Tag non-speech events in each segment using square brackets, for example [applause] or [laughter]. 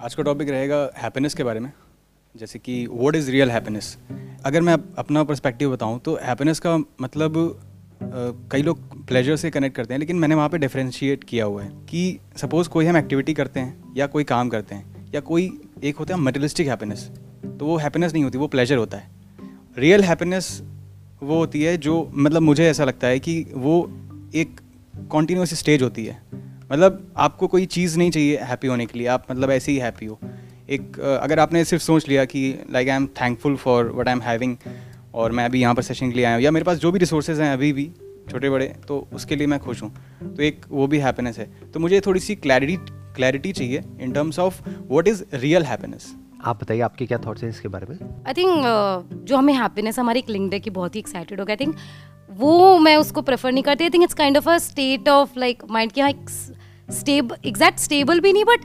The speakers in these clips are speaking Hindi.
आज का टॉपिक रहेगा हैप्पीनेस के बारे में, जैसे कि व्हाट इज़ रियल हैप्पीनेस अगर मैं अपना पर्सपेक्टिव बताऊँ तो हैप्पीनेस का मतलब कई लोग प्लेजर से कनेक्ट करते हैं, लेकिन मैंने वहाँ पे डिफ्रेंशिएट किया हुआ है कि सपोज़ कोई हम एक्टिविटी करते हैं, या कोई काम करते हैं, या कोई एक होता है मटेरियलिस्टिक हैप्पीनेस तो वो हैप्पीनेस नहीं होती, वो प्लेजर होता है। रियल हैप्पीनेस वो होती है जो मतलब मुझे ऐसा लगता है कि वो एक कॉन्टीन्यूस स्टेज होती है। मतलब आपको कोई चीज़ नहीं चाहिए हैप्पी होने के लिए आप मतलब ऐसे ही हैप्पी हो। एक अगर आपने सिर्फ़ सोच लिया कि like I am thankful for what I am having और मैं अभी यहाँ पर सेशन के लिए आया हूँ या मेरे पास जो भी रिसोर्सेज हैं अभी भी छोटे बड़े तो उसके लिए मैं खुश हूँ। तो एक वो भी हैप्पीनेस है। तो मुझे थोड़ी सी क्लैरिटी क्लैरिटी चाहिए in terms of what is real happiness आप बताइए आपके क्या थॉट्स हैं इसके बारे में? आई थिंक uh, जो हमें हैप्पीनेस हमारी एक लिंक्ड है कि बहुत ही एक्साइटेड हो गया आई थिंक वो मैं उसको प्रेफर नहीं करती। I think it's kind of a state of like mind की हाँ स्टेब एग्जैक्ट स्टेबल भी नहीं बट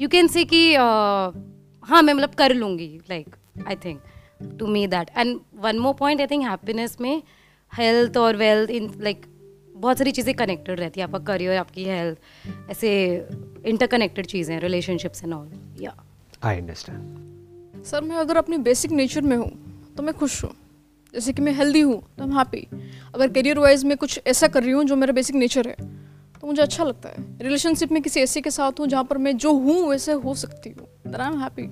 यू कैन से कि uh, हाँ मैं मतलब कर लूँगी like I think to me that and one more point I think happiness में हेल्थ और वेल्थ इन लाइक बहुत सारी चीज़ें कनेक्टेड रहती है आपका करियर आपकी हेल्थ ऐसे इंटरकनेक्टेड चीज़ें रिलेशनशिप्स एंड ऑल या आई अंडरस्टैंड सर मैं अगर अपनी बेसिक नेचर में हूँ तो मैं खुश हूँ। जैसे कि मैं हेल्दी हूँ तो मैं हैप्पी अगर करियर वाइज मैं कुछ ऐसा कर रही हूँ जो मेरा बेसिक नेचर है तो मुझे अच्छा लगता है। रिलेशनशिप में किसी ऐसे के साथ हूँ जहाँ पर मैं जो हूँ वैसे हो सकती हूँ। आई एम हैप्पी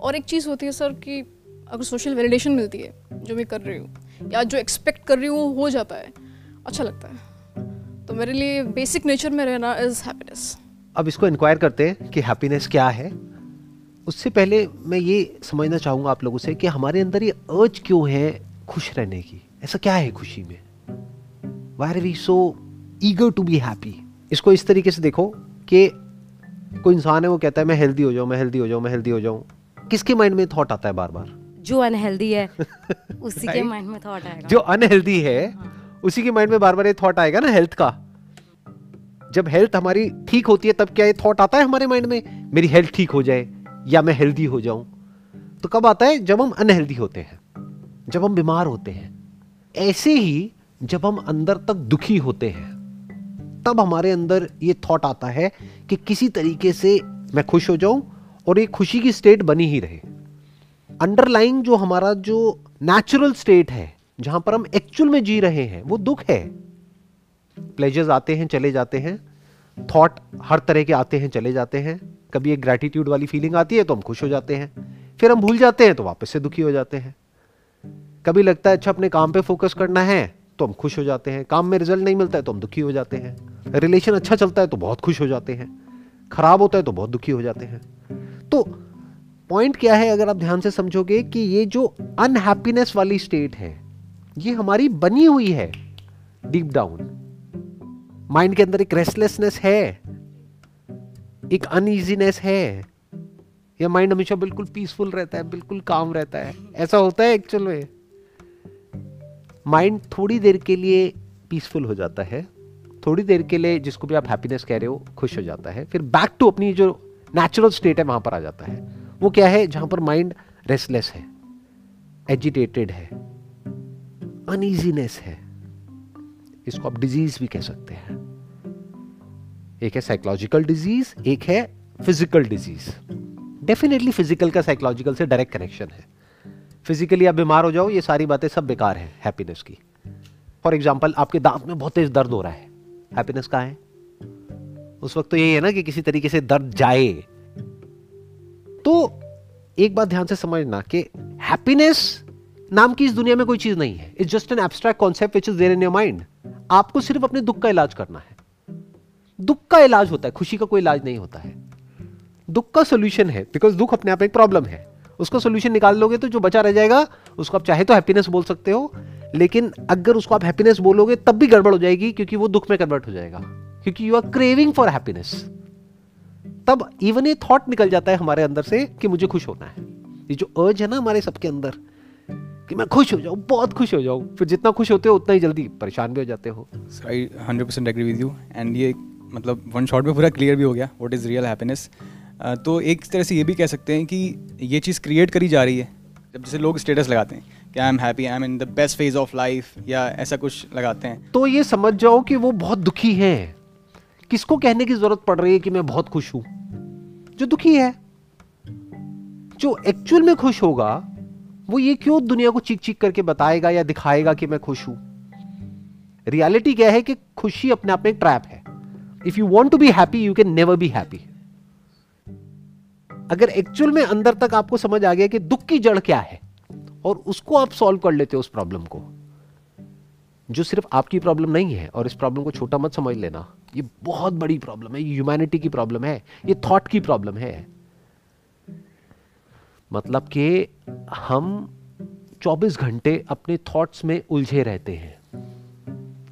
और एक चीज़ होती है सर कि अगर सोशल वैलिडेशन मिलती है, जो मैं कर रही हूँ, या जो एक्सपेक्ट कर रही हूँ वो हो जाता है अच्छा लगता है। तो मेरे लिए बेसिक नेचर में रहना इज़ हैप्पीनेस अब इसको इंक्वायर करते हैं कि हैप्पीनेस क्या है। उससे पहले मैं ये समझना चाहूँगा आप लोगों से कि हमारे अंदर ये अर्ज़ क्यों है खुश रहने की? ऐसा क्या है खुशी में? Why are we so eager to be happy. इसको इस तरीके से देखो कि कोई इंसान है वो कहता है मैं हेल्दी हो जाऊँ मैं हेल्दी हो जाऊँ मैं हेल्दी हो जाऊँ। किसके माइंड में थॉट आता है बार बार जो अनहेल्दी है [laughs] उसी के माइंड में थॉट आएगा। जो अनहेल्दी है उसी के माइंड में बार बार ये थॉट आएगा ना हेल्थ का। जब हेल्थ हमारी ठीक होती है तब क्या ये थॉट आता है हमारे माइंड में? मेरी हेल्थ ठीक हो जाए या मैं हेल्दी हो जाऊँ? तो कब आता है? जब हम अनहेल्दी होते हैं जब हम बीमार होते हैं। ऐसे ही जब हम अंदर तक दुखी होते हैं तब हमारे अंदर ये थॉट आता है कि किसी तरीके से मैं खुश हो जाऊँ और ये खुशी की स्टेट बनी ही रहे। अंडरलाइंग जो हमारा जो नेचुरल स्टेट है, जहाँ पर हम एक्चुअल में जी रहे हैं, वो दुख है। प्लेजर्स आते हैं, चले जाते हैं। थॉट हर तरह के आते हैं, चले जाते हैं। कभी एक ग्रेटिट्यूड वाली फीलिंग आती है तो हम खुश हो जाते हैं। फिर हम भूल जाते हैं तो वापस से दुखी हो जाते हैं। कभी लगता है अच्छा अपने काम पे फोकस करना है। तो हम खुश हो जाते हैं। काम में रिज़ल्ट नहीं मिलता है तो हम दुखी हो जाते हैं। रिलेशन अच्छा चलता है तो बहुत खुश हो जाते हैं। खराब होता है तो बहुत दुखी हो जाते हैं। तो पॉइंट क्या है अगर आप ध्यान से समझोगे कि ये जो अनहैप्पीनेस वाली स्टेट है, ये हमारी बनी हुई है डीप डाउन माइंड के अंदर एक रेस्टलेसनेस है, एक अनईजीनेस है। या माइंड हमेशा बिल्कुल पीसफुल रहता है, बिल्कुल काम रहता है। ऐसा होता है एक्चुअल में। माइंड थोड़ी देर के लिए पीसफुल हो जाता है, थोड़ी देर के लिए जिसको भी आप हैप्पीनेस कह रहे हो, खुश हो जाता है, फिर बैक टू अपनी जो नेचुरल स्टेट है वहाँ पर आ जाता है। वो क्या है? जहाँ पर माइंड रेस्टलेस है एजिटेटेड है अनईजीनेस है। इसको आप डिज़ीज़ भी कह सकते हैं। एक है साइकोलॉजिकल डिज़ीज़ एक है फ़िज़िकल डिज़ीज़ डेफिनेटली फ़िज़िकल का साइकोलॉजिकल से डायरेक्ट कनेक्शन है। फिजिकली आप बीमार हो जाओ, ये सारी बातें सब बेकार है हैप्पीनेस की। फॉर एग्ज़ाम्पल आपके दांत में बहुत तेज दर्द हो रहा है। हैप्पीनेस कहाँ है? उस वक्त तो यही है ना कि किसी तरीके से दर्द जाए। तो एक बात ध्यान से समझना कि हैप्पीनेस नाम की इस दुनिया में कोई चीज़ नहीं है। It's just an abstract concept which is there in your mind आपको सिर्फ़ अपने दुख का इलाज करना है। दुख का इलाज होता है, खुशी का कोई इलाज नहीं होता है। दुख का सोल्यूशन है बिकॉज़ दुख अपने आप एक प्रॉब्लम है। उसका सोल्यूशन निकाल लोगे तो जो बचा रह जाएगा, उसको आप चाहे तो हैप्पीनेस बोल सकते हो, लेकिन अगर उसको आप हैप्पीनेस बोलोगे, तब भी गड़बड़ हो जाएगी, क्योंकि वो दुख में कन्वर्ट हो जाएगा। क्योंकि you are craving for happiness तब इवन ये थॉट निकल जाता है हमारे अंदर से कि मुझे खुश होना है। ये जो अर्ज़ है ना हमारे सबके अंदर, कि मैं खुश हो जाऊँ, बहुत खुश हो जाऊँ। फिर जितना खुश होते हो, उतना ही जल्दी परेशान भी हो जाते हो। I hundred percent agree with you and ये मतलब वन शॉट में पूरा क्लियर भी हो गया व्हाट इज़ रियल हैप्पीनेस तो एक तरह से ये भी कह सकते हैं कि ये चीज़ क्रिएट करी जा रही है। जब जैसे लोग स्टेटस लगाते हैं कि I am happy I am in the best phase of life या ऐसा कुछ लगाते हैं। तो ये समझ जाओ कि वो बहुत दुखी है। किसको कहने की ज़रूरत पड़ रही है कि मैं बहुत खुश हूँ? जो दुखी है। जो एक्चुअल में खुश होगा, वो ये क्यों दुनिया को चीख चीख करके बताएगा या दिखाएगा कि मैं खुश हूँ? रियलिटी क्या है कि खुशी अपने आप में ट्रैप है। If you want to be happy you can never be happy अगर एक्चुअल में अंदर तक आपको समझ आ गया कि दुख की जड़ क्या है, और उसको आप सॉल्व कर लेते हो उस प्रॉब्लम को, जो सिर्फ़ आपकी प्रॉब्लम नहीं है, और इस प्रॉब्लम को छोटा मत समझ लेना। ये बहुत बड़ी प्रॉब्लम है, ये ह्यूमैनिटी की प्रॉब्लम है, ये थॉट की प्रॉब्लम है। मतलब कि हम 24 घंटे अपने थॉट्स में उलझे रहते हैं।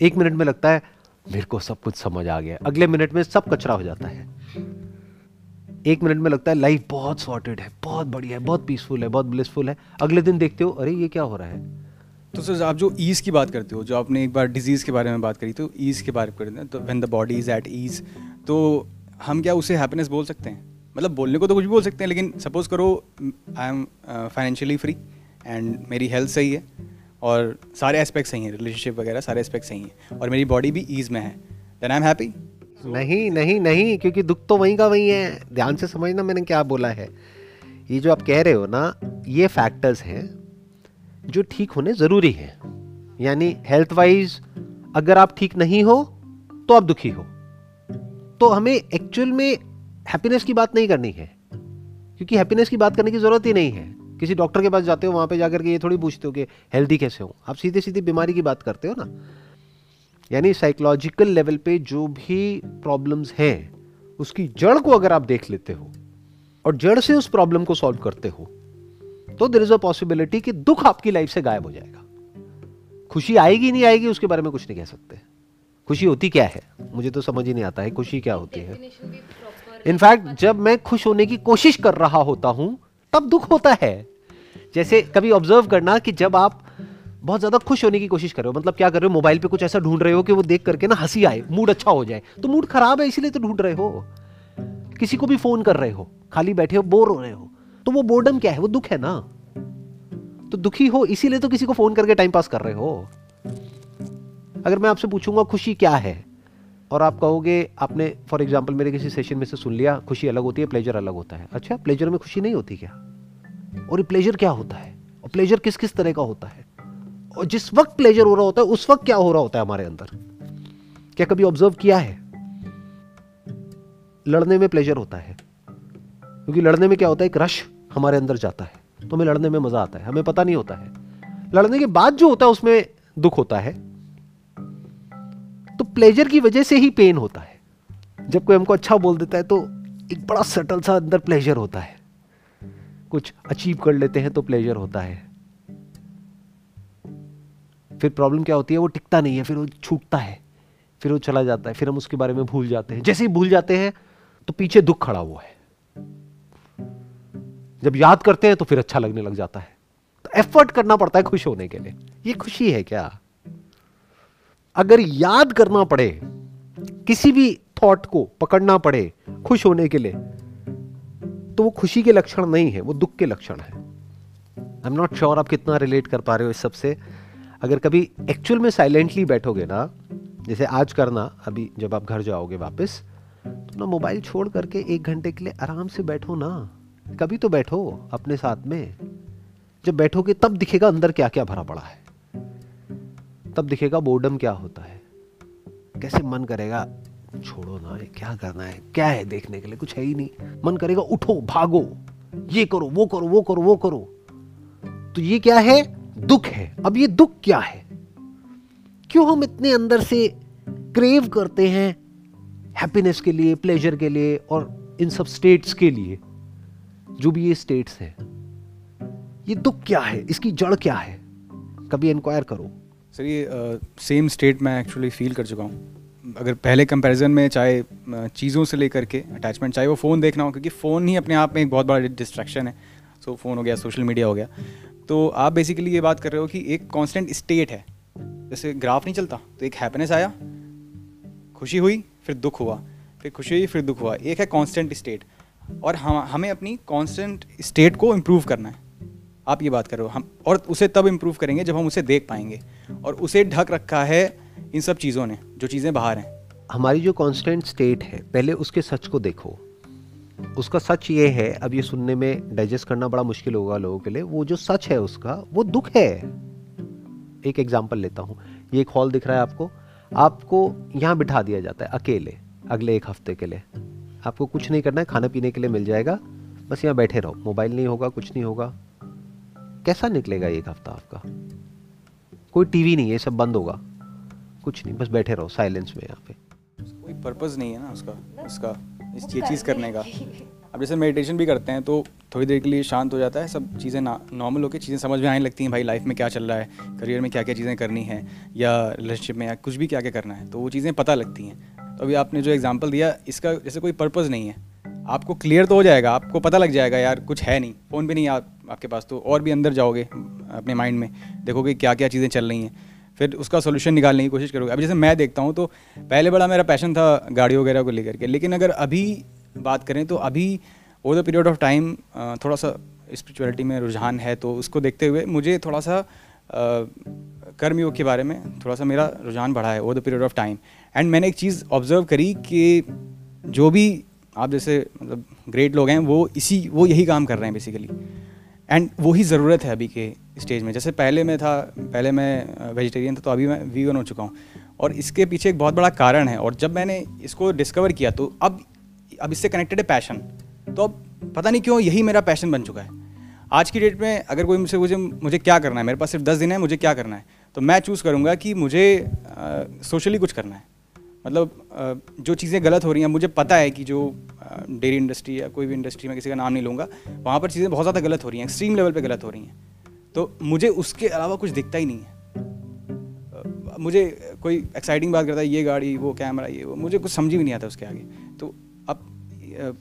एक मिनट में लगता है, मेरे को सब कुछ समझ आ गया। अगले मिनट में सब कचरा हो जाता है। एक मिनट में लगता है लाइफ बहुत सॉर्टेड है, बहुत बढ़िया है, बहुत पीसफुल है, बहुत ब्लिसफुल है। अगले दिन देखते हो, अरे, ये क्या हो रहा है? तो सर, आप जो ईज़ की बात करते हो, जो आपने एक बार डिज़ीज़ के बारे में बात करी तो ईज़ के बारे में तो when the body is at ease तो हम क्या उसे हैप्पीनेस बोल सकते हैं? मतलब बोलने को तो कुछ भी बोल सकते हैं, लेकिन सपोज़ करो I am financially free and मेरी हेल्थ सही है और सारे एस्पेक्ट सही हैं रिलेशनशिप वगैरह सारे एस्पेक्ट सही हैं और मेरी बॉडी भी ईज़ में है देन आई एम हैप्पी नहीं नहीं नहीं, क्योंकि दुख तो वहीं का वहीं है। ध्यान से समझना मैंने क्या बोला है। ये जो आप कह रहे हो ना, ये फैक्टर्स हैं जो ठीक होने ज़रूरी है। यानी हेल्थ वाइज अगर आप ठीक नहीं हो तो आप दुखी हो। तो हमें एक्चुअल में हैप्पीनेस की बात नहीं करनी है। क्योंकि हैप्पीनेस की बात करने की ज़रूरत ही नहीं है। किसी डॉक्टर के पास जाते हो, वहाँ पे जाकर के ये थोड़ी पूछते हो कि हेल्दी कैसे हो? आप सीधे सीधे बीमारी की बात करते हो ना। यानी साइकोलॉजिकल लेवल पे जो भी प्रॉब्लम्स हैं उसकी जड़ को अगर आप देख लेते हो और जड़ से उस प्रॉब्लम को सॉल्व करते हो तो देर इज़ अ पॉसिबिलिटी कि दुख आपकी लाइफ से गायब हो जाएगा। खुशी आएगी नहीं आएगी उसके बारे में कुछ नहीं कह सकते। खुशी होती क्या है? मुझे तो समझ ही नहीं आता है खुशी क्या होती है। इनफैक्ट जब मैं खुश होने की कोशिश कर रहा होता हूँ तब दुख होता है। जैसे कभी ऑब्ज़र्व करना कि जब आप बहुत ज़्यादा खुश होने की कोशिश कर रहे हो। मतलब क्या कर रहे हो, मोबाइल पे कुछ ऐसा ढूंढ रहे हो कि वो देख करके ना हँसी आए मूड अच्छा हो जाए। तो मूड खराब है, इसीलिए तो ढूंढ रहे हो। किसी को भी फ़ोन कर रहे हो, खाली बैठे हो बोर हो रहे हो तो वो बोर्डम क्या है? वो दुख है ना? तो दुखी हो, इसीलिए तो किसी को फ़ोन करके टाइम पास कर रहे हो। अगर मैं आपसे पूछूँगा, खुशी क्या है? और आप कहोगे, आपने फॉर एग्ज़ाम्पल मेरे किसी सेशन में से सुन लिया, खुशी अलग होती है प्लेजर अलग होता है। अच्छा प्लेजर में खुशी नहीं होती क्या? और ये प्लेजर क्या होता है? और प्लेजर किस किस तरह का होता है? और जिस वक्त प्लेजर हो रहा होता है, उस वक्त क्या हो रहा होता है हमारे अंदर? क्या कभी ऑब्ज़र्व किया है? लड़ने में प्लेजर होता है। क्योंकि लड़ने में क्या होता है, एक रश हमारे अंदर जाता है। तो हमें लड़ने में मज़ा आता है, हमें पता नहीं होता है। लड़ने के बाद जो होता है, उसमें दुख होता है। तो प्लेजर की वजह से ही पेन होता है। जब कोई हमको अच्छा बोल देता है तो एक बड़ा सटल सा अंदर प्लेजर होता है। कुछ अचीव कर लेते हैं तो प्लेजर होता है। फिर प्रॉब्लम क्या होती है? वो टिकता नहीं है, फिर वो छूटता है, फिर वो चला जाता है, फिर हम उसके बारे में भूल जाते हैं। जैसे ही भूल जाते हैं तो पीछे दुख खड़ा हुआ है। जब याद करते हैं तो फिर अच्छा लगने लग जाता है। तो एफर्ट करना पड़ता है खुश होने के लिए। ये खुशी है क्या? अगर याद करना पड़े, किसी भी थॉट को पकड़ना पड़े खुश होने के लिए तो वो खुशी के लक्षण नहीं है, वो दुख के लक्षण है। आई एम नॉट श्योर आप कितना रिलेट कर पा रहे हो इस सबसे अगर कभी एक्चुअल में साइलेंटली बैठोगे ना, जैसे आज करना, अभी जब आप घर जाओगे वापस तो ना मोबाइल छोड़ करके एक घंटे के लिए आराम से बैठो ना। कभी तो बैठो अपने साथ में। जब बैठोगे तब दिखेगा अंदर क्या क्या भरा पड़ा है। तब दिखेगा बोर्डम क्या होता है। कैसे मन करेगा, छोड़ो ना, ये क्या करना है, क्या है देखने के लिए, कुछ है ही नहीं। मन करेगा उठो, भागो, ये करो, वो करो वो करो वो करो। तो ये क्या है? दुख है। अब ये दुख क्या है? क्यों हम इतने अंदर से क्रेव करते हैं हैप्पीनेस के लिए प्लेजर के लिए और इन सब स्टेट्स के लिए? जो भी ये स्टेट्स हैं ये दुख क्या है? इसकी जड़ क्या है? कभी इंक्वायर करो। सर ये सेम स्टेट मैं एक्चुअली फील कर चुका हूँ। अगर पहले कंपैरिजन में चाहे चीज़ों से लेकर के अटैचमेंट चाहे वो फ़ोन देखना हो क्योंकि फ़ोन ही अपने आप में एक बहुत बड़ा डिस्ट्रैक्शन है। सो so, फ़ोन हो गया सोशल मीडिया हो गया। तो आप बेसिकली ये बात कर रहे हो कि एक कांस्टेंट स्टेट है। जैसे ग्राफ नहीं चलता तो एक हैप्पीनेस आया, खुशी हुई, फिर दुख हुआ, फिर खुशी हुई, फिर दुख हुआ। एक है कांस्टेंट स्टेट और हम, हमें अपनी कांस्टेंट स्टेट को इम्प्रूव करना है। आप ये बात कर रहे हो। हम, और उसे तब इम्प्रूव करेंगे जब हम उसे देख पाएँगे। और उसे ढक रखा है इन सब चीज़ों ने, जो चीज़ें बाहर हैं। हमारी जो कांस्टेंट स्टेट है, पहले उसके सच को देखो। उसका सच ये है अब ये सुनने में डाइजेस्ट करना बड़ा मुश्किल होगा लोगों के लिए। वो जो सच है उसका वो दुख है। एक एग्ज़ाम्पल लेता हूँ। ये एक हॉल दिख रहा है आपको। आपको यहाँ बिठा दिया जाता है अकेले अगले एक हफ़्ते के लिए। आपको कुछ नहीं करना है खाने पीने के लिए मिल जाएगा। बस यहाँ बैठे रहो। मोबाइल नहीं होगा कुछ नहीं होगा। कैसा निकलेगा एक हफ़्ता आपका? कोई टीवी नहीं है सब बंद होगा। कुछ नहीं बस बैठे रहो साइलेंस में यहाँ पे। कोई पर्पस नहीं है ना उसका उसका। इस ये चीज़ करने का। अब जैसे मेडिटेशन भी करते हैं तो थोड़ी देर के लिए शांत हो जाता है सब चीज़ें नॉर्मल होकर चीज़ें समझ में आने लगती हैं भाई लाइफ में क्या चल रहा है करियर में क्या क्या चीज़ें करनी है या रिलेशनशिप में या कुछ भी क्या क्या करना है तो वो चीज़ें पता लगती हैं। तो अभी आपने जो एग्ज़ाम्पल दिया इसका जैसे कोई पर्पज़ नहीं है। आपको क्लियर तो हो जाएगा आपको पता लग जाएगा यार कुछ है नहीं फ़ोन भी नहीं आप आपके पास तो और भी अंदर जाओगे अपने माइंड में देखोगे क्या क्या चीज़ें चल रही हैं। फिर उसका सोल्यूशन निकालने की कोशिश करोगे। अब जैसे मैं देखता हूँ तो पहले बड़ा मेरा पैशन था गाड़ी वगैरह को लेकर के। लेकिन अगर अभी बात करें तो अभी over the period of time थोड़ा सा स्पिरिचुअलिटी में रुझान है तो उसको देखते हुए मुझे थोड़ा सा कर्मयोग के बारे में थोड़ा सा मेरा रुझान बढ़ा है over the period of time and मैंने एक चीज़ ऑब्ज़र्व करी कि जो भी आप जैसे मतलब ग्रेट लोग हैं, वो इसी, वो यही काम कर रहे हैं बेसिकली एंड वही ज़रूरत है अभी के स्टेज में। जैसे पहले मैं था, पहले मैं वेजिटेरियन था तो अभी मैं वीगन हो चुका हूँ। और इसके पीछे एक बहुत बड़ा कारण है। और जब मैंने इसको डिस्कवर किया तो अब अब इससे कनेक्टेड है पैशन तो अब पता नहीं क्यों यही मेरा पैशन बन चुका है। आज की डेट में अगर कोई मुझसे मुझे मुझे क्या करना है? मेरे पास सिर्फ़ दस दिन है, मुझे क्या करना है? तो मैं चूज़ करूँगा कि मुझे सोशली कुछ करना है। मतलब जो चीज़ें गलत हो रही हैं, मुझे पता है कि जो डेयरी इंडस्ट्री या कोई भी इंडस्ट्री, में किसी का नाम नहीं लूँगा, वहाँ पर चीज़ें बहुत ज़्यादा गलत हो रही हैं, एक्सट्रीम लेवल पे गलत हो रही हैं। तो मुझे उसके अलावा कुछ दिखता ही नहीं है। मुझे कोई एक्साइटिंग बात करता है, ये गाड़ी, वो कैमरा ये, वो, मुझे कुछ समझ भी नहीं आता उसके आगे। तो अब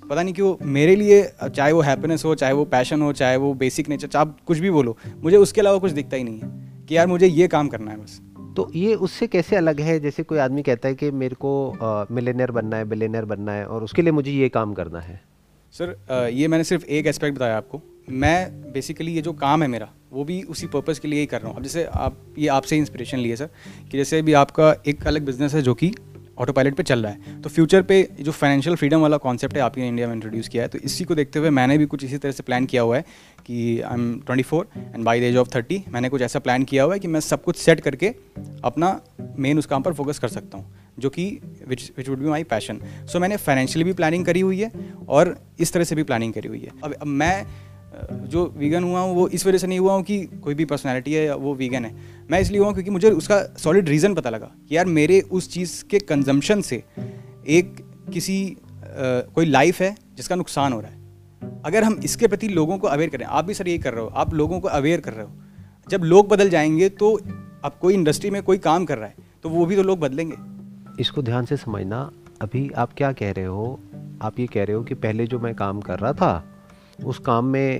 पता नहीं क्यों, मेरे लिए चाहे वो हैप्पीनेस हो, चाहे वो पैशन हो, चाहे वो बेसिक नेचर चाहे कुछ भी बोलो, मुझे उसके अलावा कुछ दिखता ही नहीं है कि यार मुझे ये काम करना है बस। तो ये उससे कैसे अलग है? जैसे कोई आदमी कहता है कि मेरे को मिलेनियर बनना है बिलेनियर बनना है और उसके लिए मुझे ये काम करना है। सर ये मैंने सिर्फ़ एक एस्पेक्ट बताया आपको। मैं बेसिकली ये जो काम है मेरा, वो भी उसी पर्पज़ के लिए ही कर रहा हूँ। अब जैसे आप, ये आपसे इंस्पिरेशन लिए सर कि जैसे भी आपका एक अलग बिज़नेस है जो कि ऑटो पायलट पर चल रहा है। तो फ्यूचर पे जो फाइनेंशियल फ्रीडम वाला कॉन्सेप्ट है, आपने इंडिया में इंट्रोड्यूस किया है तो इसी को देखते हुए मैंने भी कुछ इसी तरह से प्लान किया हुआ है कि I am twenty four and by the age of thirty मैंने कुछ ऐसा प्लान किया हुआ है कि मैं सब कुछ सेट करके अपना मेन उस काम पर फोकस कर सकता हूँ, जो कि which which would be my passion so मैंने फाइनेंशियली भी प्लानिंग करी हुई है और इस तरह से भी प्लानिंग करी हुई है। अब अब मैं जो वीगन हुआ हूँ, वो इस वजह से नहीं हुआ हूँ कि कोई भी पर्सनैलिटी है या वो वीगन है। मैं इसलिए हुआ हूँ क्योंकि मुझे उसका सॉलिड रीज़न पता लगा कि यार मेरे उस चीज़ के कंजम्पशन से एक किसी कोई लाइफ है जिसका नुकसान हो रहा है। अगर हम इसके प्रति लोगों को अवेयर करें, आप भी सर यही कर रहे हो, आप लोगों को अवेयर कर रहे हो। जब लोग बदल जाएँगे तो अब कोई इंडस्ट्री में कोई काम कर रहा है तो वो भी तो लोग बदलेंगे। इसको ध्यान से समझना, अभी आप क्या कह रहे हो? आप ये कह रहे हो कि पहले जो मैं काम कर रहा था उस काम में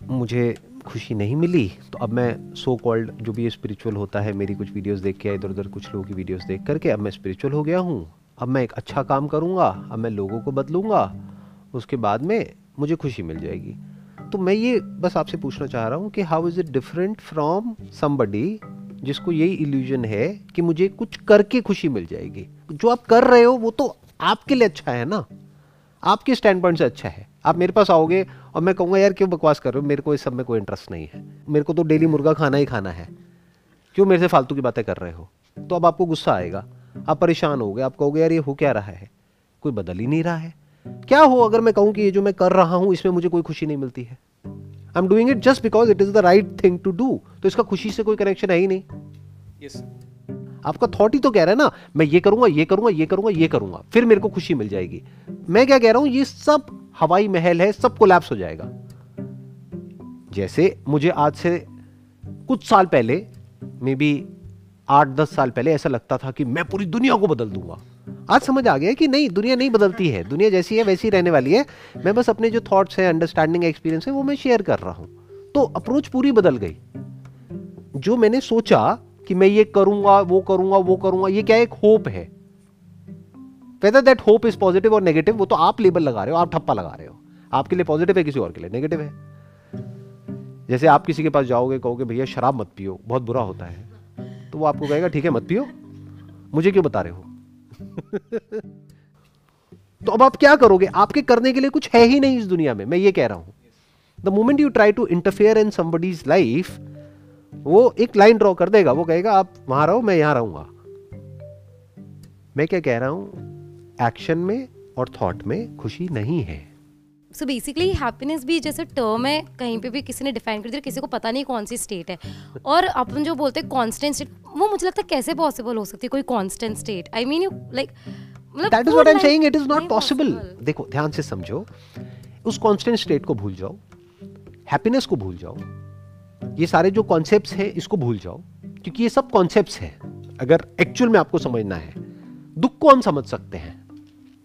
मुझे खुशी नहीं मिली तो अब मैं सो कॉल्ड जो भी स्पिरिचुअल होता है, मेरी कुछ वीडियोस देख के इधर उधर कुछ लोगों की वीडियोस देख करके अब मैं स्पिरिचुअल हो गया हूँ। अब मैं एक अच्छा काम करूँगा, अब मैं लोगों को बदलूँगा, उसके बाद में मुझे खुशी मिल जाएगी। तो मैं ये बस आपसे पूछना चाह रहा हूँ कि how is it different from somebody जिसको यही इल्यूजन है कि मुझे कुछ करके खुशी मिल जाएगी? जो आप कर रहे हो, वो तो आपके लिए अच्छा है ना? आपके स्टैंड पॉइंट से अच्छा है। आप मेरे पास आओगे और मैं कहूँगा यार क्यों बकवास कर रहे हो? मेरे को इस सब में कोई इंटरेस्ट नहीं है। मेरे को तो डेली मुर्गा खाना ही खाना है। क्यों मेरे से फालतू की बातें कर रहे हो? तो अब आपको गुस्सा आएगा। आप परेशान हो गए। आप कहोगे यार ये हो क्या रहा है? कोई बदल ही नहीं रहा है। क्या हो अगर मैं कहूँ कि ये जो मैं कर रहा हूँ इसमें मुझे कोई खुशी नहीं मिलती है? I am doing it just because it is the right thing to do तो इसका खुशी से कोई कनेक्शन है ही नहीं। Yes. आपका थॉट ही तो कह रहा है ना मैं ये करूँगा ये करूँगा ये करूँगा ये करूँगा फिर मेरे को खुशी मिल जाएगी। मैं क्या कह रहा हूँ ये सब हवाई महल है, सब कोलैप्स हो जाएगा। जैसे मुझे आज से कुछ साल पहले, मे बी आठ, दस साल पहले ऐसा लगता था कि मैं पूरी दुनिया को बदल दूँगा। आज समझ आ गया कि नहीं, दुनिया नहीं बदलती है। दुनिया जैसी है, वैसी रहने वाली है। मैं बस अपने जो थॉट्स हैं अंडरस्टैंडिंग एक्सपीरियंस है, वो मैं शेयर कर रहा हूँ। तो अप्रोच पूरी बदल गई। जो मैंने सोचा कि मैं ये करूँगा, वो करूँगा वो करूँगा, ये क्या एक होप है? Whether that hope is positive और नेगेटिव वो तो आप लेबल लगा रहे हो, आप ठप्पा लगा रहे हो। आपके लिए पॉजिटिव है, किसी और के लिए नेगेटिव है। जैसे आप किसी के पास जाओगे, कहोगे, भैया, शराब मत पियो, बहुत बुरा होता है। तो वो आपको कहेगा, ठीक है, मत पियो। मुझे क्यों बता रहे हो? [laughs] तो अब आप क्या करोगे? आपके करने के लिए कुछ है ही नहीं इस दुनिया में। मैं ये कह रहा हूँ। The moment you try to interfere in somebody's life वो एक लाइन ड्रॉ कर देगा। वो कहेगा, आप वहाँ रहो, मैं यहाँ रहूँगा। मैं क्या कह रहा हूँ? एक्शन में और थॉट में खुशी नहीं है। सो बेसिकली हैप्पीनेस भी जैसे टर्म है कहीं पे भी किसी ने डिफाइन कर दिया किसी को पता नहीं कौन सी स्टेट है। और अपन जो बोलते हैं कांस्टेंट स्टेट वो मुझे लगता है कैसे पॉसिबल हो सकती है कोई constant state I mean you like मतलब that is what I am saying it is not possible देखो ध्यान से समझो उस कांस्टेंट स्टेट को भूल जाओ हैप्पीनेस को भूल जाओ ये सारे जो कॉन्सेप्ट्स हैं इसको भूल जाओ क्योंकि ये सब कॉन्सेप्ट्स हैं। अगर एक्चुअल में आपको समझना है दुख को हम समझ सकते हैं।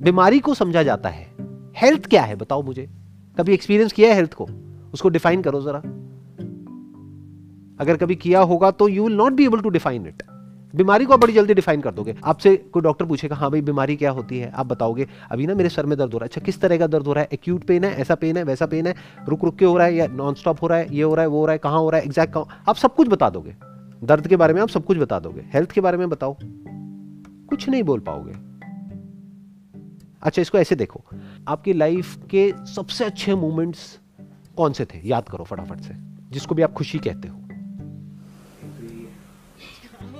बीमारी को समझा जाता है। हेल्थ क्या है? बताओ मुझे। कभी एक्सपीरियंस किया है हेल्थ को? उसको डिफाइन करो जरा। अगर कभी किया होगा तो you will not be able to define it बीमारी को आप बड़ी जल्दी डिफाइन कर दोगे। आपसे कोई डॉक्टर पूछेगा हाँ भाई, बीमारी क्या होती है? आप बताओगे, अभी ना मेरे सर में दर्द हो रहा है। अच्छा किस तरह का दर्द हो रहा है? एक्यूट पेन है, ऐसा पेन है, वैसा पेन है? रुक रुक के हो रहा है या नॉन स्टॉप हो रहा है? ये हो रहा है, वो हो रहा है, कहाँ हो रहा है? एग्जैक्ट कहाँ? आप सब कुछ बता दोगे। दर्द के बारे में आप सब कुछ बता दोगे। हेल्थ के बारे में बताओ। कुछ नहीं बोल पाओगे। अच्छा इसको ऐसे देखो। आपकी लाइफ के सबसे अच्छे मोमेंट्स कौन से थे? याद करो फटाफट से जिसको भी आप खुशी कहते हो।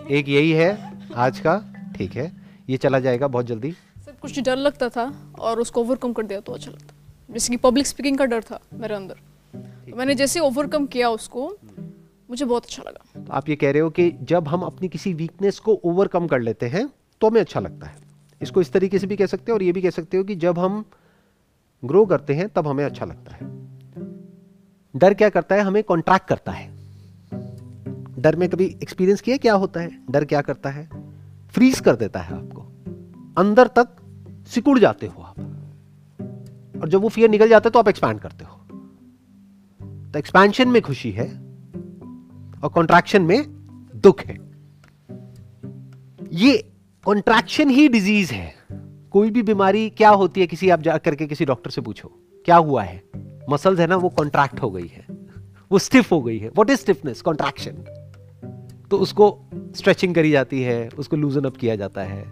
एक यही है आज का ठीक है। ये चला जाएगा बहुत जल्दी। सर कुछ डर लगता था और उसको ओवरकम कर दिया तो अच्छा लगता। जैसे कि पब्लिक स्पीकिंग का डर था मेरे अंदर। तो मैंने जैसे ओवरकम किया उसको मुझे बहुत अच्छा लगा। तो आप ये कह रहे हो कि जब हम अपनी किसी वीकनेस को ओवरकम कर लेते हैं तो हमें अच्छा लगता है। इसको इस तरीके से भी कह सकते हो और ये भी कह सकते हो कि जब हम ग्रो करते हैं, तब हमें अच्छा लगता है। डर क्या करता है? हमें कॉन्ट्रैक्ट करता है। डर में कभी एक्सपीरियंस किया क्या होता है? डर क्या करता है? फ्रीज कर देता है आपको। अंदर तक सिकुड़ जाते हो आप। और जब वो फियर निकल जाता है तो आप एक्सपैंड करते हो। तो एक्सपेंशन में खुशी है और कॉन्ट्रैक्शन में दुख है। ये कॉन्ट्रैक्शन ही डिज़ीज़ है। कोई भी बीमारी क्या होती है किसी आप जा करके किसी डॉक्टर से पूछो, क्या हुआ है? मसल्स है ना, वो कॉन्ट्रैक्ट हो गई है। वो स्टिफ हो गई है। वॉट इज़ स्टिफनेस कॉन्ट्रैक्शन तो उसको स्ट्रेचिंग करी जाती है, उसको लूजन अप किया जाता है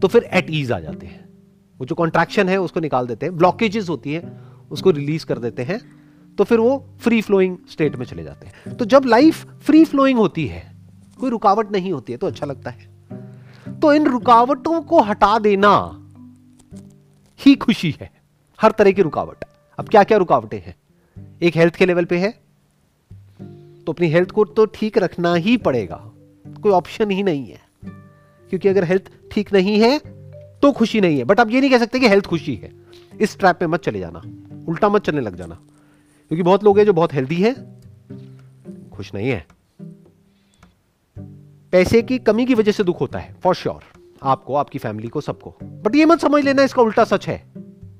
तो फिर एट ईज आ जाते हैं। वो जो कॉन्ट्रैक्शन है, उसको निकाल देते हैं। ब्लॉकेजेस होती है, उसको रिलीज़ कर देते हैं तो फिर वो फ्री फ्लोइंग स्टेट में चले जाते हैं। तो जब लाइफ फ्री फ्लोइंग होती है, कोई रुकावट नहीं होती है तो अच्छा लगता है। तो इन रुकावटों को हटा देना ही खुशी है। हर तरह की रुकावट। अब क्या क्या रुकावटें हैं? एक हेल्थ के लेवल पे है तो अपनी हेल्थ को तो ठीक रखना ही पड़ेगा। कोई ऑप्शन ही नहीं है। क्योंकि अगर हेल्थ ठीक नहीं है तो खुशी नहीं है। बट आप ये नहीं कह सकते कि हेल्थ खुशी है। इस ट्रैप पे मत चले जाना। उल्टा मत चलने लग जाना। क्योंकि बहुत लोग हैं जो बहुत हेल्दी है, खुश नहीं है। पैसे की कमी की वजह से दुख होता है फॉर श्योर आपको, आपकी फैमिली को, सबको. बट ये मत समझ लेना, इसका उल्टा सच है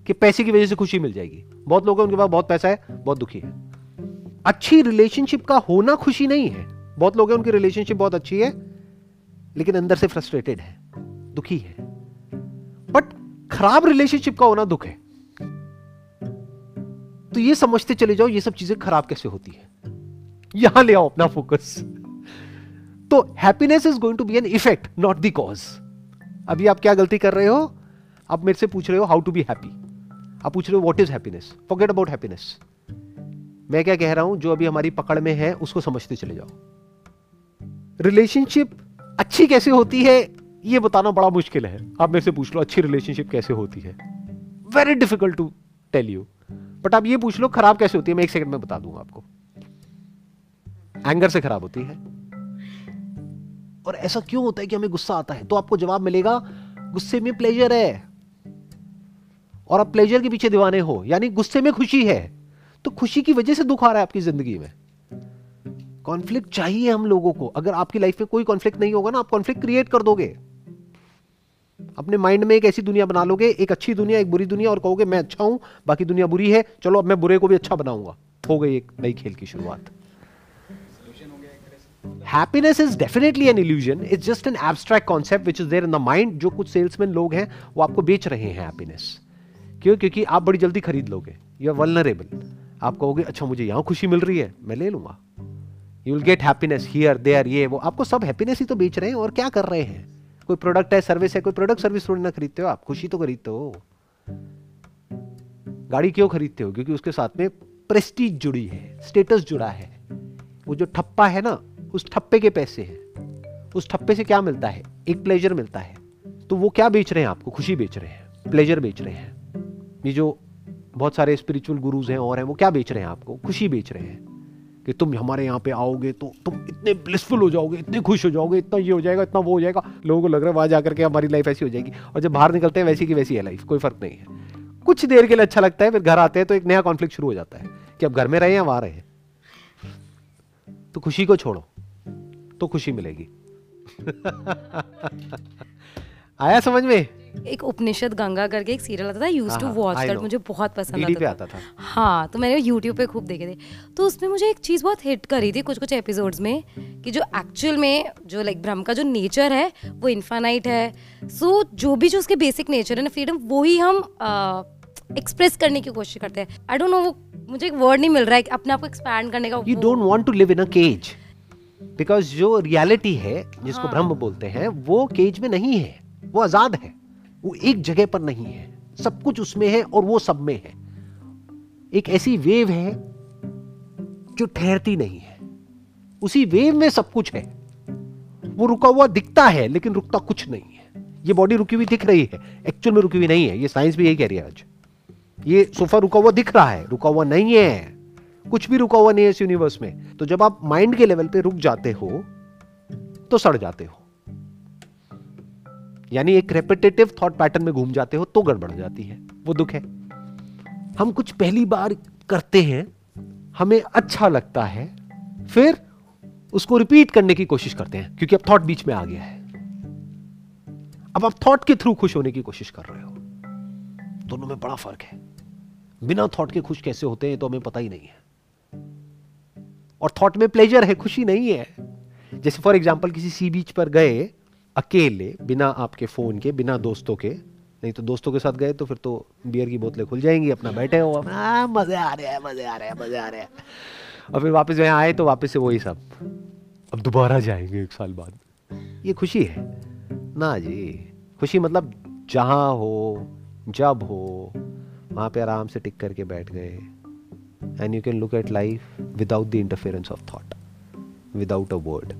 कि पैसे की वजह से खुशी मिल जाएगी। बहुत लोग हैं उनके पास बहुत पैसा है, बहुत दुखी है। अच्छी रिलेशनशिप का होना खुशी नहीं है। बहुत लोग हैं उनकी रिलेशनशिप बहुत अच्छी है, लेकिन अंदर से फ्रस्ट्रेटेड है, दुखी है। बट खराब रिलेशनशिप का होना दुख है। तो ये समझते चले जाओ, ये सब चीज़ें खराब कैसे होती है? यहाँ ले आओ अपना फोकस तो happiness is going to be an effect not the cause अभी आप क्या गलती कर रहे हो? आप मेरे से पूछ रहे हो हाउ टू बी हैप्पी आप पूछ रहे हो what is happiness forget about happiness मैं क्या कह रहा हूँ, जो अभी हमारी पकड़ में है, उसको समझते चले जाओ। रिलेशनशिप अच्छी कैसे होती है, ये बताना बड़ा मुश्किल है। आप मेरे से पूछ लो, अच्छी रिलेशनशिप कैसे होती है? Very difficult to tell you but आप ये पूछ लो, खराब कैसे होती है? मैं एक सेकंड में बता दूँगा आपको। एंगर से खराब होती है। और ऐसा क्यों होता है कि हमें गुस्सा आता है? तो आपको जवाब मिलेगा, गुस्से में प्लेजर है। और आप प्लेजर के पीछे दीवाने हो, यानी गुस्से में खुशी है तो खुशी की वजह से दुख आ रहा है आपकी ज़िंदगी में। कॉन्फ्लिक्ट चाहिए हम लोगों को। अगर आपकी लाइफ में कोई कॉन्फ्लिक्ट नहीं होगा ना, आप कॉन्फ्लिक्ट क्रिएट कर दोगे। अपने माइंड में एक ऐसी दुनिया बना लोगे, एक अच्छी दुनिया, एक बुरी दुनिया, और कहोगे, मैं अच्छा हूँ, बाकी दुनिया बुरी है, चलो अब मैं बुरे को भी अच्छा बनाऊँगा। हो गई एक नई खेल की शुरुआत। Happiness is definitely an illusion it's just an abstract concept which is there in the mind जो कुछ सेल्समैन लोग हैं, वो आपको बेच रहे हैं हैप्पीनेस क्यों? क्योंकि आप बड़ी जल्दी खरीद लोगे. यू आर वलनरेबल आप कहोगे अच्छा मुझे यहाँ खुशी मिल रही है. मैं ले लूँगा. You will get happiness here there ये, वो. आपको सब हैप्पीनेस ही तो बेच रहे हैं और क्या कर रहे हैं? कोई प्रोडक्ट है सर्विस है, कोई प्रोडक्ट सर्विस थोड़ी ना खरीदते हो आप. खुशी तो खरीदते हो. गाड़ी क्यों खरीदते हो? क्योंकि उसके साथ में प्रेस्टीज जुड़ी है स्टेटस जुड़ा है. वो जो ठप्पा है ना उस ठप्पे के पैसे हैं। उस ठप्पे से क्या मिलता है? एक प्लेजर मिलता है। तो वो क्या बेच रहे हैं आपको? खुशी बेच रहे हैं। प्लेजर बेच रहे हैं। ये जो बहुत सारे स्पिरिचुअल गुरुज हैं, और हैं, वो क्या बेच रहे हैं आपको? खुशी बेच रहे हैं। कि तुम हमारे यहाँ पे आओगे तो तुम इतने ब्लिसफुल हो जाओगे, इतने खुश हो जाओगे, इतना ये हो जाएगा, इतना वो हो जाएगा। लोगों को लग रहा है वहाँ जाकर के हमारी लाइफ ऐसी हो जाएगी। और जब बाहर निकलते हैं, वैसी की वैसी है लाइफ कोई फ़र्क नहीं है। कुछ देर के लिए अच्छा लगता है, फिर घर आते हैं तो एक नया कॉन्फ्लिक्ट शुरू हो जाता है। कि अब घर में रहे या वहाँ रहे तो खुशी को छोड़ो। तो खुशी मिलेगी। आया समझ में? एक उपनिषद गंगा करके एक सीरियल आता था यूज़ टू वॉच दैट मुझे बहुत पसंद पे आता था। था। हाँ तो मैंने यूट्यूब पे खूब देखे थे। तो उसमें मुझे एक चीज़ बहुत हिट करी थी कुछ कुछ एपिसोड्स में कि जो एक्चुअल में जो लाइक ब्रह्म का जो नेचर है वो इन्फानाइट है। सो जो भी जो उसके बेसिक नेचर है ना फ्रीडम वो ही हम एक्सप्रेस करने की कोशिश करते हैं। आई डोंट नो वो मुझे एक वर्ड नहीं मिल रहा है अपने आप को एक्सपैंड करने का you don't want to live in a cage because जो रियलिटी है जिसको हाँ। ब्रह्म बोलते हैं वो केज में नहीं है। वो आज़ाद है। वो एक जगह पर नहीं है। सब कुछ उसमें है और वो सब में है। एक ऐसी वेव है जो ठहरती नहीं है। उसी वेव में सब कुछ है। वो रुका हुआ दिखता है लेकिन रुकता कुछ नहीं है। ये बॉडी रुकी हुई दिख रही है। एक्चुअल में रुकी हुई नहीं है। ये साइंस भी यही कह रही है आज। ये सोफा रुका हुआ दिख रहा है। रुका हुआ नहीं है। कुछ भी रुका हुआ नहीं है इस यूनिवर्स में। तो जब आप माइंड के लेवल पे रुक जाते हो तो सड़ जाते हो। यानी एक रेपिटेटिव थॉट पैटर्न में घूम जाते हो तो गड़बड़ जाती है। वो दुख है। हम कुछ पहली बार करते हैं, हमें अच्छा लगता है, फिर उसको रिपीट करने की कोशिश करते हैं, क्योंकि अब थॉट बीच में आ गया है। अब आप थॉट के थ्रू खुश होने की कोशिश कर रहे हो। दोनों में बड़ा फ़र्क है। बिना थॉट के खुश कैसे होते हैं तो हमें पता ही नहीं है। और थॉट में प्लेजर है खुशी नहीं है। जैसे फॉर एग्ज़ाम्पल किसी सी बीच पर गए अकेले बिना आपके फ़ोन के बिना दोस्तों के नहीं तो दोस्तों के साथ गए तो फिर तो बियर की बोतलें खुल जाएँगी अपना बैठे हो आ, मज़े आ रहे हैं मज़े आ रहे हैं मज़े आ रहे हैं। और फिर वापस यहाँ आए तो वापस से वही सब। अब दोबारा जाएँगे एक साल बाद। ये खुशी है। ना जी खुशी मतलब जहाँ हो जब हो वहाँ पे आराम से टिक करके बैठ गए। And you can look at life without the interference of thought without a word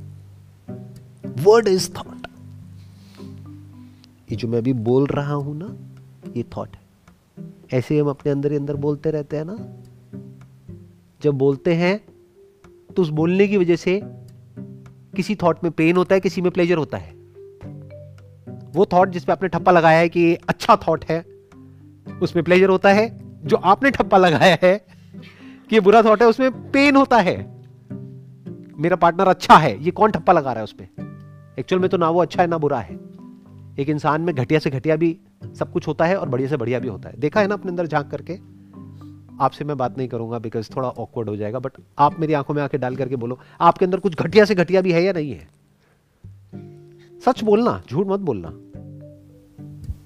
word is thought ये जो मैं अभी बोल रहा हूँ ना, ये थॉट है। ऐसे हम अपने अंदर ही अंदर बोलते रहते हैं ना। जब बोलते हैं तो उस बोलने की वजह से किसी थॉट में पेन होता है, किसी में प्लेजर होता है। वो थॉट जिस पे आपने ठप्पा लगाया है कि अच्छा थॉट है, उसमें प्लेजर होता है, जो आपने ठप्पा लगाया है कि ये बुरा थॉट है, उसमें पेन होता है। मेरा पार्टनर अच्छा है, ये कौन ठप्पा लगा रहा है उसपे एक्चुअल में तो ना वो अच्छा है, ना बुरा है। एक इंसान में घटिया से घटिया भी सब कुछ होता है और बढ़िया से बढ़िया भी होता है। देखा है ना अपने अंदर झाँक करके? आपसे मैं बात नहीं करूँगा बिकॉज़ थोड़ा ऑकवर्ड हो जाएगा बट आप मेरी आँखों में आके डाल करके बोलो, आपके अंदर कुछ घटिया से घटिया भी है या नहीं है? सच बोलना, झूठ मत बोलना।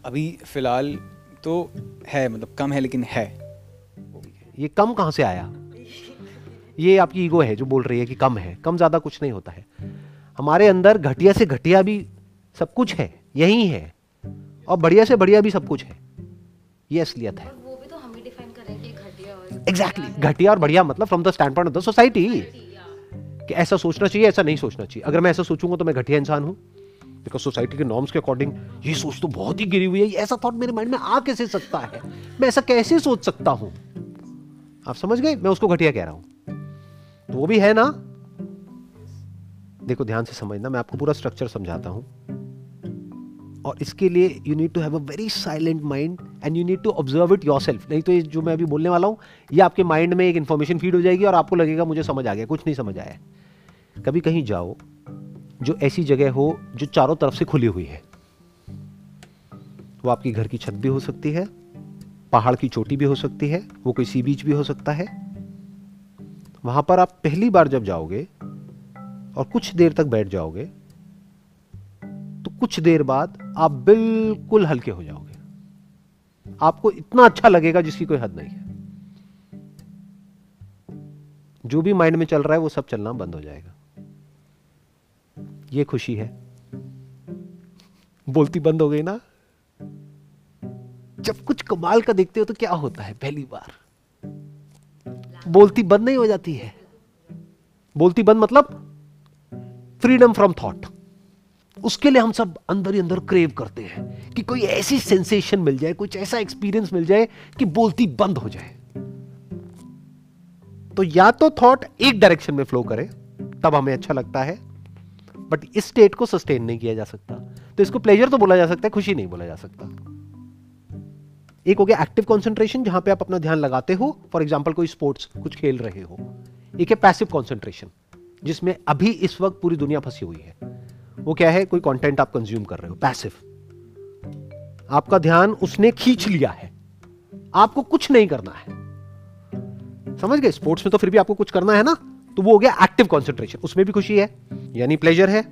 अभी फ़िलहाल तो है मतलब कम है, लेकिन है। ये कम कहाँ से आया? ये आपकी ईगो है जो बोल रही है कि कम है कम ज़्यादा कुछ नहीं होता है। हमारे अंदर घटिया से घटिया भी सब कुछ है यही है और बढ़िया से बढ़िया भी सब कुछ है। ये असलियत है। वो भी तो हम ही डिफाइन करेंगे घटिया और एग्जैक्टली घटिया और बढ़िया मतलब from the stand point of the society कि ऐसा सोचना चाहिए ऐसा नहीं सोचना चाहिए। अगर मैं ऐसा सोचूँगा तो मैं घटिया इंसान हूँ। बिकॉज़ सोसाइटी के नॉर्म्स के अकॉर्डिंग ये सोच तो बहुत ही गिरी हुई है। ऐसा थॉट मेरे माइंड में आ कैसे सकता है। मैं ऐसा कैसे सोच सकता हूँ? आप समझ गए? मैं उसको घटिया कह रहा हूँ। तो वो भी है ना? देखो, ध्यान से समझना, मैं आपको पूरा स्ट्रक्चर समझाता हूँ। और इसके लिए you need to have a very silent mind and you need to observe it your नहीं तो ये जो मैं अभी बोलने वाला हूँ, ये आपके माइंड में एक इन्फॉर्मेशन फ़ीड हो जाएगी और आपको लगेगा, मुझे समझ आ गया, कुछ नहीं समझ आया कभी कहीं जाओ, जो ऐसी जगह हो, जो चारों तरफ़ से खुली हुई है, वो आपकी घर की छत भी हो सकती है पहाड़ की चोटी भी हो सकती है, वो कोई सी बीच भी हो सकता है। वहाँ पर आप पहली बार जब जाओगे और कुछ देर तक बैठ जाओगे तो कुछ देर बाद आप बिल्कुल हल्के हो जाओगे। आपको इतना अच्छा लगेगा जिसकी कोई हद नहीं है। जो भी माइंड में चल रहा है, वो सब चलना बंद हो जाएगा। ये खुशी है। बोलती बंद हो गई ना? जब कुछ कमाल का देखते हो तो क्या होता है पहली बार? बोलती बंद नहीं हो जाती है। बोलती बंद मतलब फ्रीडम फ्रॉम थॉट उसके लिए हम सब अंदर ही अंदर क्रेव करते हैं कि कोई ऐसी सेंसेशन मिल जाए, कुछ ऐसा एक्सपीरियंस मिल जाए कि बोलती बंद हो जाए। तो या तो थॉट एक डायरेक्शन में फ्लो करे, तब हमें अच्छा लगता है बट इस स्टेट को सस्टेन नहीं किया जा सकता। तो इसको प्लेजर तो बोला जा सकता है, खुशी नहीं बोला जा सकता। एक हो गया एक्टिव कॉन्सेंट्रेशन जहाँ पे आप अपना ध्यान लगाते हो फॉर एग्ज़ाम्पल कोई स्पोर्ट्स कुछ खेल रहे हो। एक है पैसिव कॉन्सेंट्रेशन जिसमें अभी इस वक्त पूरी दुनिया फंसी हुई है। वो क्या है? कोई कंटेंट आप कंज्यूम कर रहे हो पैसिव आपका ध्यान उसने खींच लिया है। आपको कुछ नहीं करना है। समझ गए? स्पोर्ट्स में तो फिर भी आपको कुछ करना है ना? तो वो हो गया एक्टिव कॉन्सेंट्रेशन उसमें भी खुशी है, यानी प्लेजर है।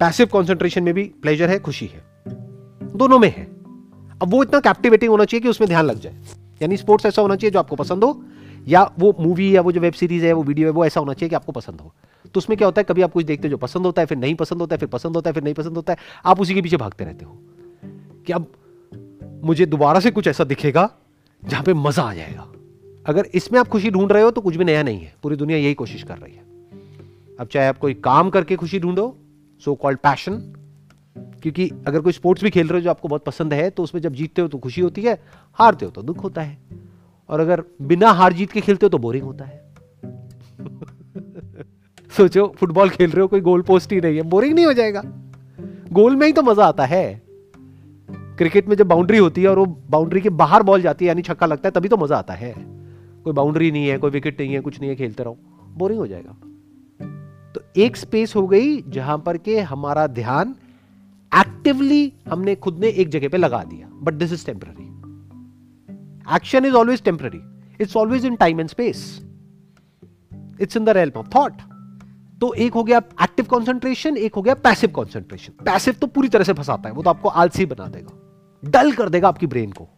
पैसिव कॉन्सेंट्रेशन में भी प्लेजर है, खुशी है। दोनों में है। अब वो इतना कैप्टिवेटिंग होना चाहिए कि उसमें ध्यान लग जाए। यानी स्पोर्ट्स ऐसा होना चाहिए जो आपको पसंद हो, या वो मूवी या वो जो वेब सीरीज़ है, वो वीडियो है, वो ऐसा होना चाहिए कि आपको पसंद हो। तो उसमें क्या होता है, कभी आप कुछ देखते हो जो पसंद होता है, फिर नहीं पसंद होता है, फिर पसंद होता है, फिर नहीं पसंद होता है, आप उसी के पीछे भागते रहते हो। कि अब मुझे दोबारा से कुछ ऐसा दिखेगा जहाँ पे मज़ा आ जाएगा। अगर इसमें आप खुशी ढूंढ रहे हो तो कुछ भी नया नहीं है। पूरी दुनिया यही कोशिश कर रही है। अब चाहे आप कोई काम करके खुशी ढूंढो सो कॉल्ड पैशन क्योंकि अगर कोई स्पोर्ट्स भी खेल रहे हो जो आपको बहुत पसंद है तो उसमें जब जीतते हो तो खुशी होती है, हारते हो तो दुख होता है। और अगर बिना हार जीत के खेलते हो तो बोरिंग होता है। [laughs] सोचो फुटबॉल खेल रहे हो, कोई गोल पोस्ट ही नहीं है बोरिंग नहीं हो जाएगा। गोल में ही तो मज़ा आता है। क्रिकेट में जब बाउंड्री होती है और वो बाउंड्री के बाहर बॉल जाती है, यानी छक्का लगता है, तभी तो मज़ा आता है। कोई बाउंड्री नहीं है, कोई विकेट नहीं है, कुछ नहीं है, खेलते रहो बोरिंग हो जाएगा। तो एक स्पेस हो गई जहाँ पर के हमारा ध्यान एक्टिवली हमने खुद ने एक जगह पे लगा दिया but this is temporary action is always temporary it's always in time and space it's in the realm of thought तो एक हो गया एक्टिव कॉन्सेंट्रेशन एक हो गया पैसिव कॉन्सेंट्रेशन पैसिव तो पूरी तरह से फंसाता है, वो तो आपको आलसी बना देगा। डल कर देगा आपकी ब्रेन को।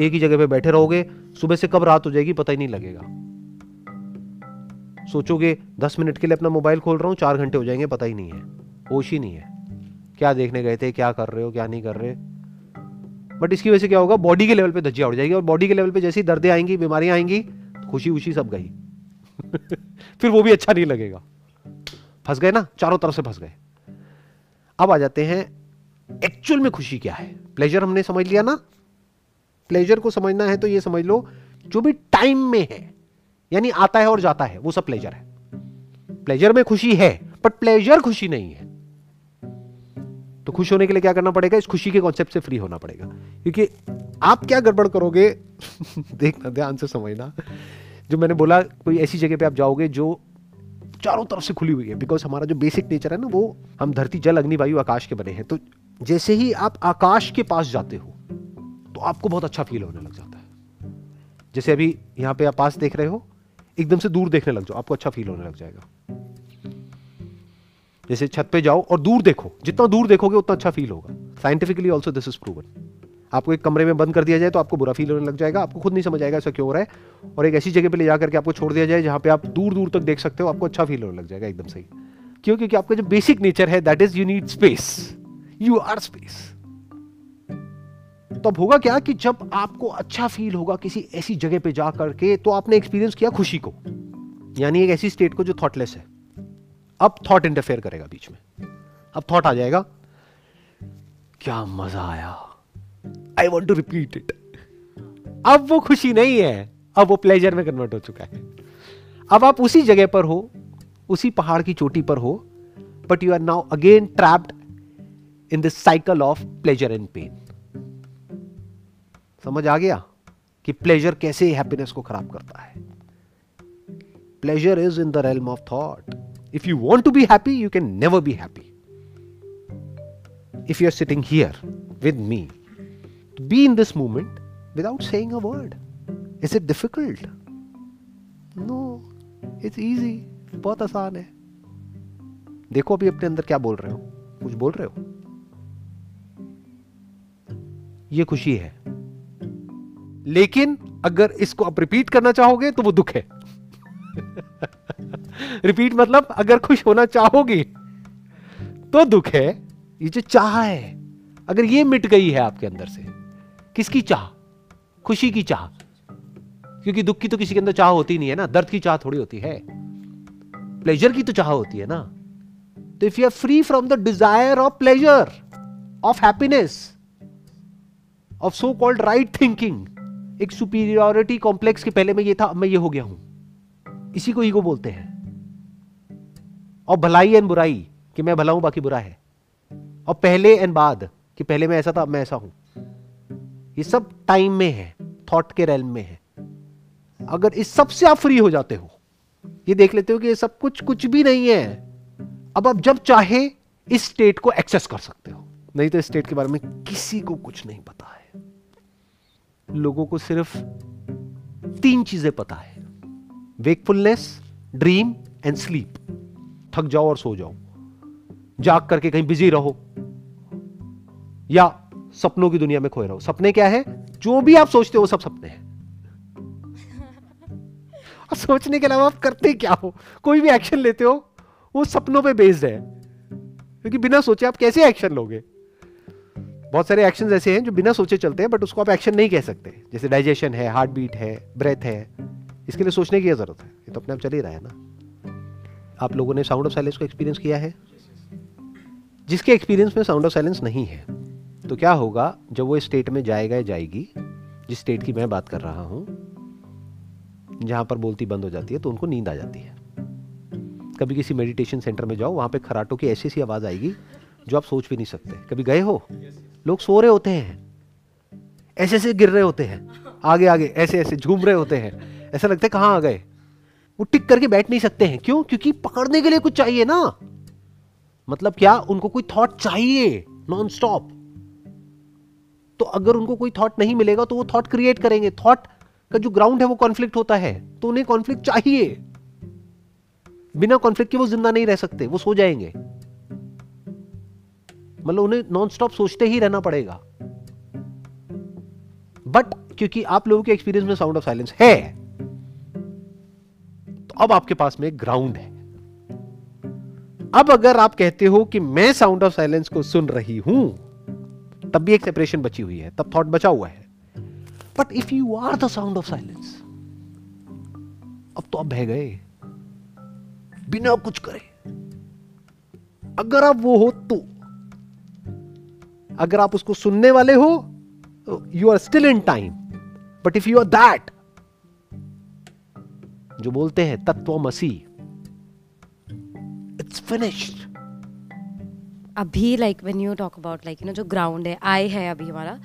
एक ही जगह पे बैठे रहोगे, सुबह से कब रात हो जाएगी पता ही नहीं लगेगा। सोचोगे, दस मिनट के लिए अपना मोबाइल खोल रहा हूँ, चार घंटे हो जाएँगे, पता ही नहीं है। होश ही नहीं है। क्या देखने गए थे, क्या कर रहे हो, क्या नहीं कर रहे? बट इसकी वजह से क्या होगा? बॉडी के लेवल पे धज्जिया उड़ जाएगी और बॉडी के लेवल पे जैसी दर्दें आएँगी, बीमारियाँ आएँगी, खुशी उशी सब गई। [laughs] फिर वो भी अच्छा नहीं लगेगा। फंस गए ना? चारों तरफ़ से फंस गए। अब आ जाते हैं एक्चुअल में खुशी क्या है? प्लेजर हमने समझ लिया ना? प्लेजर को समझना है तो ये समझ लो, जो भी टाइम में है, यानी आता है और जाता है, वो सब प्लेजर है। प्लेजर में खुशी है बट प्लेजर खुशी नहीं है। तो खुश होने के लिए क्या करना पड़ेगा? इस खुशी के कॉन्सेप्ट से फ्री होना पड़ेगा। क्योंकि आप क्या गड़बड़ करोगे? [laughs] देखना, ध्यान से समझना। जो मैंने बोला, कोई ऐसी जगह पे आप जाओगे जो चारों तरफ़ से खुली हुई है बिकॉज़ हमारा जो बेसिक नेचर है ना, वो हम धरती, जल, अग्नि, वायु, आकाश के बने हैं। तो जैसे ही आप आकाश के पास जाते हो तो आपको बहुत अच्छा फील होने लग जाता है। जैसे अभी यहाँ पे आप पास देख रहे हो, एकदम से दूर देखने लग जाओ, आपको अच्छा फील होने लग जाएगा। जैसे छत पे जाओ और दूर देखो। जितना दूर देखोगे, उतना अच्छा फील होगा। Scientifically also this is proven आपको एक कमरे में बंद कर दिया जाए तो आपको बुरा फील होने लग जाएगा। आपको खुद नहीं समझ आएगा ऐसा क्यों हो रहा है। और एक ऐसी जगह पे ले जाकर के आपको छोड़ दिया जाए जहाँ पे आप दूर दूर तक देख सकते हो, आपको अच्छा फील होने लग जाएगा एकदम सही। क्यों? क्योंकि आपका जो बेसिक नेचर है that is you need space you are space तो अब होगा क्या कि जब आपको अच्छा फील होगा किसी ऐसी जगह पे जा करके तो आपने एक्सपीरियंस किया खुशी को। यानी एक ऐसी स्टेट को जो थॉटलेस है। अब थॉट इंटरफेयर करेगा बीच में। अब थॉट आ जाएगा, क्या मज़ा आया। I want to repeat it अब वो खुशी नहीं है। अब वो प्लेजर में कन्वर्ट हो चुका है। अब आप उसी जगह पर हो, उसी पहाड़ की चोटी पर हो but you are now again trapped in this cycle of pleasure and pain समझ आ गया कि प्लेजर कैसे हैप्पीनेस को खराब करता है। Pleasure is in the realm of thought you want to be happy you can never be happy if you are sitting here with me be in this moment without saying a word. Is it difficult? No, it's easy. बहुत आसान है देखो अभी अपने अंदर क्या बोल रहे हो कुछ बोल रहे हो ये खुशी है लेकिन अगर इसको आप रिपीट करना चाहोगे तो वो दुख है [laughs] रिपीट मतलब अगर खुश होना चाहोगे तो दुख है, ये जो चाह है, अगर ये मिट गई है आपके अंदर से, किसकी चाह? खुशी की चाह। क्योंकि दुख की तो किसी के अंदर चाह होती नहीं है ना, दर्द की चाह थोड़ी होती है। प्लेजर की तो चाह होती है ना। तो if you are free from the desire of pleasure of happiness of so called right thinking एक सुपीरियोरिटी कॉम्प्लेक्स के पहले मैं ये था अब मैं ये हो गया हूँ। इसी को ईगो बोलते हैं। और भलाई एंड बुराई, कि मैं भला हूँ, बाकी बुरा है। और पहले एंड बाद कि पहले मैं ऐसा था, मैं ऐसा हूँ। ये सब टाइम में है, थॉट के रेल में है। अगर इस सबसे आप फ्री हो जाते हो, ये देख लेते हो कि ये सब कुछ कुछ भी नहीं है। अब आप जब चाहे, इस स्टेट को एक्सेस कर सकते हो। नहीं तो इस स्टेट के बारे में किसी को कुछ नहीं पता है। लोगों को सिर्फ़ तीन चीज़ें पता है। वेकफुलनेस ड्रीम एंड स्लीप थक जाओ और सो जाओ। जाग करके कहीं बिज़ी रहो। या सपनों की दुनिया में खोए रहो। सपने क्या है? जो भी आप सोचते हो सब सपने हैं। और सोचने के अलावा आप करते क्या हो? कोई भी एक्शन लेते हो, वो सपनों पे बेस्ड है। क्योंकि बिना सोचे आप कैसे एक्शन लोगे? बहुत सारे एक्शन ऐसे हैं जो बिना सोचे चलते हैं बट उसको आप एक्शन नहीं कह सकते। जैसे डाइजेशन है हार्ट बीट है ब्रेथ है, इसके लिए सोचने की ज़रूरत है? ये तो अपने आप चल ही रहा है ना। आप लोगों ने साउंड ऑफ़ साइलेंस को एक्सपीरियंस किया है? जिसके एक्सपीरियंस में साउंड ऑफ़ साइलेंस नहीं है तो क्या होगा, जब वो स्टेट में जाएगा या जाएगी, जिस स्टेट की मैं बात कर रहा हूँ, जहाँ पर बोलती बंद हो जाती है तो उनको नींद आ जाती है। कभी किसी मेडिटेशन सेंटर में जाओ, वहाँ पे खराटों की ऐसी ऐसी आवाज़ आएगी, जो आप सोच भी नहीं सकते। कभी गए हो? लोग सो रहे होते हैं। ऐसे ऐसे गिर रहे होते हैं। आगे आगे ऐसे ऐसे झूम रहे होते हैं। ऐसा लगता है कहाँ आ गए? वो टिक करके बैठ नहीं सकते हैं। क्यों? क्योंकि पकड़ने के लिए कुछ चाहिए ना। मतलब क्या? उनको कोई थॉट चाहिए नॉन स्टॉप तो अगर उनको कोई थॉट नहीं मिलेगा तो वो थॉट क्रिएट करेंगे। थॉट का जो ग्राउंड है, वो कॉन्फ्लिक्ट होता है। तो उन्हें कॉन्फ्लिक्ट चाहिए। बिना कॉन्फ्लिक्ट के वो ज़िंदा नहीं रह सकते, वो सो जाएँगे। मतलब उन्हें नॉन स्टॉप सोचते ही रहना पड़ेगा। बट क्योंकि आप लोगों के एक्सपीरियंस में साउंड ऑफ़ साइलेंस है। अब आपके पास में ग्राउंड है। अब अगर आप कहते हो कि मैं साउंड ऑफ़ साइलेंस को सुन रही हूँ, तब भी एक सेपरेशन बची हुई है, तब थॉट बचा हुआ है। But if you are the sound of silence अब तो आप बह गए। बिना कुछ करे। अगर आप वो हो तो अगर आप उसको सुनने वाले हो you are still in time but if you are that जो बोलते हैं तत्वमसी इट्स फिनिश्ड अभी like when you talk about like you know जो ग्राउंड है आई है अभी हमारा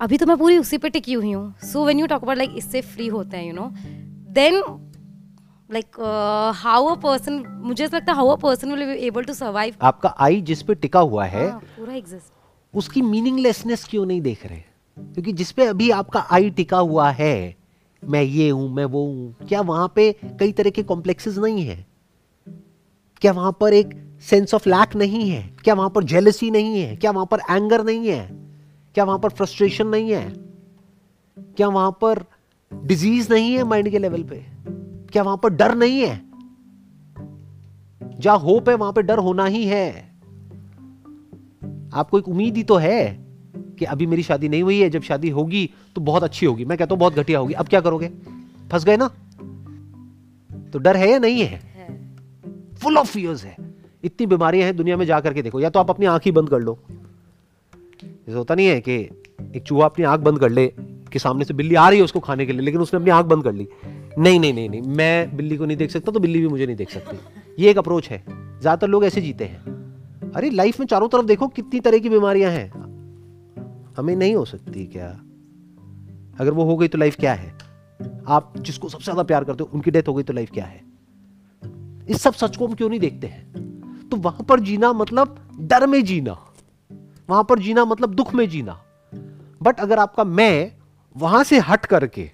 अभी तो मैं पूरी उसी पे टिकी हुई हूँ। So when you talk about like इससे फ्री होते हैं you know then like how a person मुझे ऐसा लगता है how a person will be able to survive आपका आई जिस पे टिका हुआ है पूरा एग्जिस्ट उसकी मीनिंगलेसनेस क्यों नहीं देख रहे? क्योंकि जिसपे अभी आपका आई टिका हुआ है मैं ये हूँ, मैं वो हूँ। क्या वहाँ पे कई तरह के कॉम्प्लेक्सेस नहीं है? क्या वहाँ पर एक सेंस ऑफ़ लैक नहीं है? क्या वहाँ पर जेलसी नहीं है? क्या वहाँ पर एंगर नहीं है? क्या वहाँ पर फ्रस्ट्रेशन नहीं है? क्या वहाँ पर डिज़ीज़ नहीं है माइंड के लेवल पे? क्या वहाँ पर डर नहीं है? जहाँ होप है, वहाँ पे डर होना ही है। आपको एक उम्मीद ही तो है। कि अभी मेरी शादी नहीं हुई है जब शादी होगी तो बहुत अच्छी होगी। मैं कहता हूँ बहुत घटिया होगी। अब क्या करोगे? फंस गए ना? तो डर है या नहीं है? फुल ऑफ़ फियर्स है। इतनी बीमारियाँ हैं दुनिया में जाकर के देखो। या तो आप अपनी आँख ही बंद कर लो। जैसे होता नहीं है कि एक चूहा अपनी आँख बंद कर ले कि सामने से बिल्ली आ रही है उसको खाने के लिए लेकिन उसने अपनी आँख बंद कर ली। नहीं नहीं नहीं नहीं। मैं बिल्ली को नहीं देख सकता तो बिल्ली भी मुझे नहीं देख सकती। ये एक अप्रोच है। ज़्यादातर लोग ऐसे जीते हैं। अरे लाइफ में चारों तरफ़ देखो कितनी तरह की बीमारियाँ हैं। हमें नहीं हो सकती क्या? अगर वो हो गई तो लाइफ क्या है? आप जिसको सबसे ज़्यादा प्यार करते हो, उनकी डेथ हो गई तो लाइफ क्या है? इस सब सच को हम क्यों नहीं देखते हैं? तो वहाँ पर जीना मतलब डर में जीना। वहाँ पर जीना मतलब दुख में जीना। बट अगर आपका मैं वहाँ से हट करके,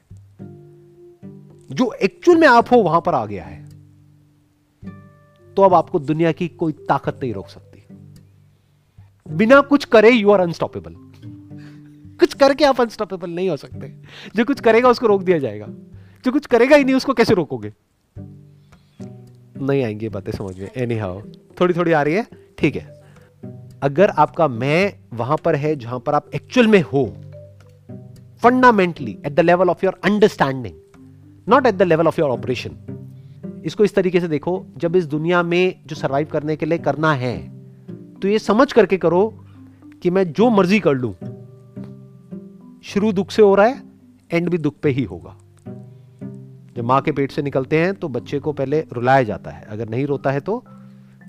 जो एक्चुअल में आप हो, वहाँ पर आ गया है तो अब आपको दुनिया की कोई ताकत नहीं रोक सकती। बिना कुछ करे यू आर अनस्टॉपेबल करके आप अनस्टॉपेबल नहीं हो सकते। जो कुछ करेगा उसको रोक दिया जाएगा। जो कुछ करेगा ही नहीं, उसको कैसे रोकोगे? नहीं आएँगी बातें समझ में। एनी हाउ थोड़ी थोड़ी आ रही है। ठीक है। अगर आपका मैं वहाँ पर है, जहाँ पर आप एक्चुअल में हो fundamentally at the level of your understanding not at the level of your operation इसको इस तरीके से देखो, जब इस दुनिया में जो सर्वाइव करने के लिए करना है तो ये समझ करके करो कि मैं जो मर्ज़ी कर लूँ शुरू दुख से हो रहा है एंड भी दुख पे ही होगा। जब माँ के पेट से निकलते हैं तो बच्चे को पहले रुलाया जाता है। अगर नहीं रोता है तो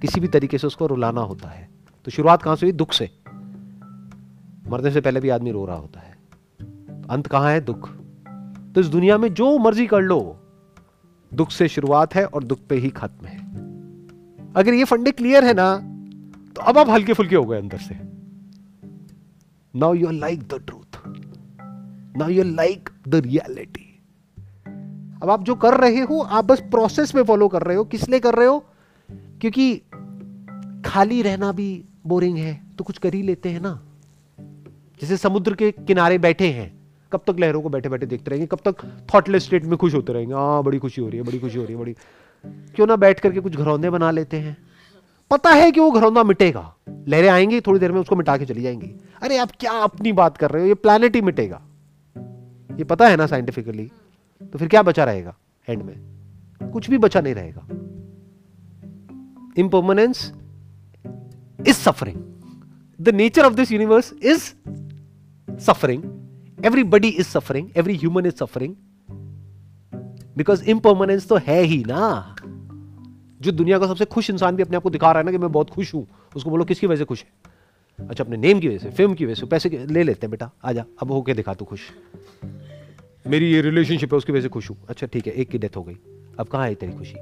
किसी भी तरीके से उसको रुलाना होता है। तो शुरुआत कहाँ से हुई? दुख से। मरने से पहले भी आदमी रो रहा होता है। अंत कहाँ है? दुख। तो इस दुनिया में जो मर्ज़ी कर लो, दुख से शुरुआत है और दुख पे ही खत्म है। अगर ये फंडे क्लियर है ना तो अब आप हल्के फुल्के हो गए अंदर से। Now you are like the truth now you like the reality अब आप जो कर रहे हो, आप बस प्रोसेस में फॉलो कर रहे हो। किस लिए कर रहे हो? क्योंकि खाली रहना भी बोरिंग है तो कुछ कर ही लेते हैं ना। जैसे समुद्र के किनारे बैठे हैं, कब तक लहरों को बैठे बैठे देखते रहेंगे? कब तक थॉटलेस स्टेट में खुश होते रहेंगे? हाँ बड़ी खुशी हो रही है, बड़ी खुशी हो रही है, बड़ी। क्यों ना बैठ करके कुछ घरौंदे बना लेते हैं? पता है कि वो घरौंदा मिटेगा। लहरें आएँगी, थोड़ी देर में उसको मिटा के चली जाएँगी। अरे, आप क्या अपनी बात कर रहे हो? ये प्लानट ही मिटेगा। ये पता है ना साइंटिफिकली तो फिर क्या बचा रहेगा एंड में? कुछ भी बचा नहीं रहेगा। Impermanence is suffering the nature of this universe is suffering everybody is suffering every human is suffering because impermanence तो है ही ना। जो दुनिया का सबसे खुश इंसान भी अपने आप को दिखा रहा है ना कि मैं बहुत खुश हूँ, उसको बोलो, किसकी वजह से खुश है? अच्छा अपने नेम की वजह से फ़िल्म की वजह से, पैसे ले लेते हैं बेटा आ जा अब होके दिखा, तू खुश। मेरी ये रिलेशनशिप है, उसकी वजह से खुश हूँ। अच्छा ठीक है, एक की डेथ हो गई। अब कहाँ आई तेरी खुशी?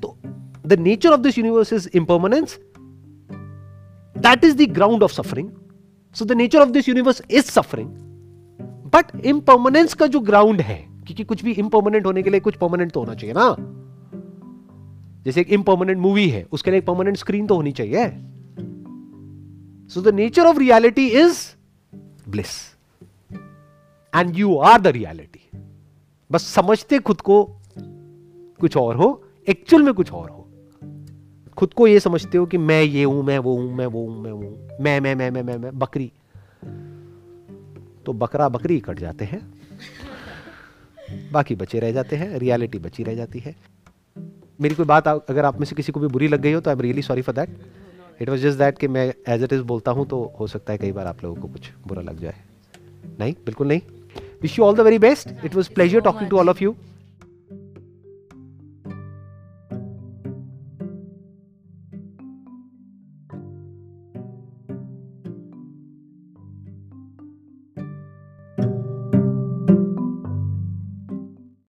तो the nature of this universe is impermanence that is the ground of suffering so the nature of this universe is suffering but impermanence का जो ग्राउंड है, क्योंकि कुछ भी इम्पर्मनेंट होने के लिए कुछ परमानेंट तो होना चाहिए ना। जैसे एक इम्पर्मनेंट मूवी है, उसके लिए एक परमानेंट स्क्रीन तो होनी चाहिए। So the nature of reality is bliss. And you are the reality. बस समझते खुद को कुछ और हो एक्चुअल में कुछ और हो। खुद को ये समझते हो कि मैं ये हूँ मैं वो हूँ मैं वो हूँ मैं वो हूँ। मैं मैं मैं मैं मैं, मैं बकरी। तो बकरा बकरी कट जाते हैं। बाकी बचे रह जाते हैं रियलिटी बची रह जाती है। मेरी कोई बात अगर आप में से किसी को भी बुरी लग गई हो तो I am really sorry for that it was just that कि मैं एज इट इज़ बोलता हूँ तो हो सकता है कई बार आप लोगों को कुछ बुरा लग जाए। नहीं? बिल्कुल नहीं? Wish you all the very best it was pleasure talking to all of you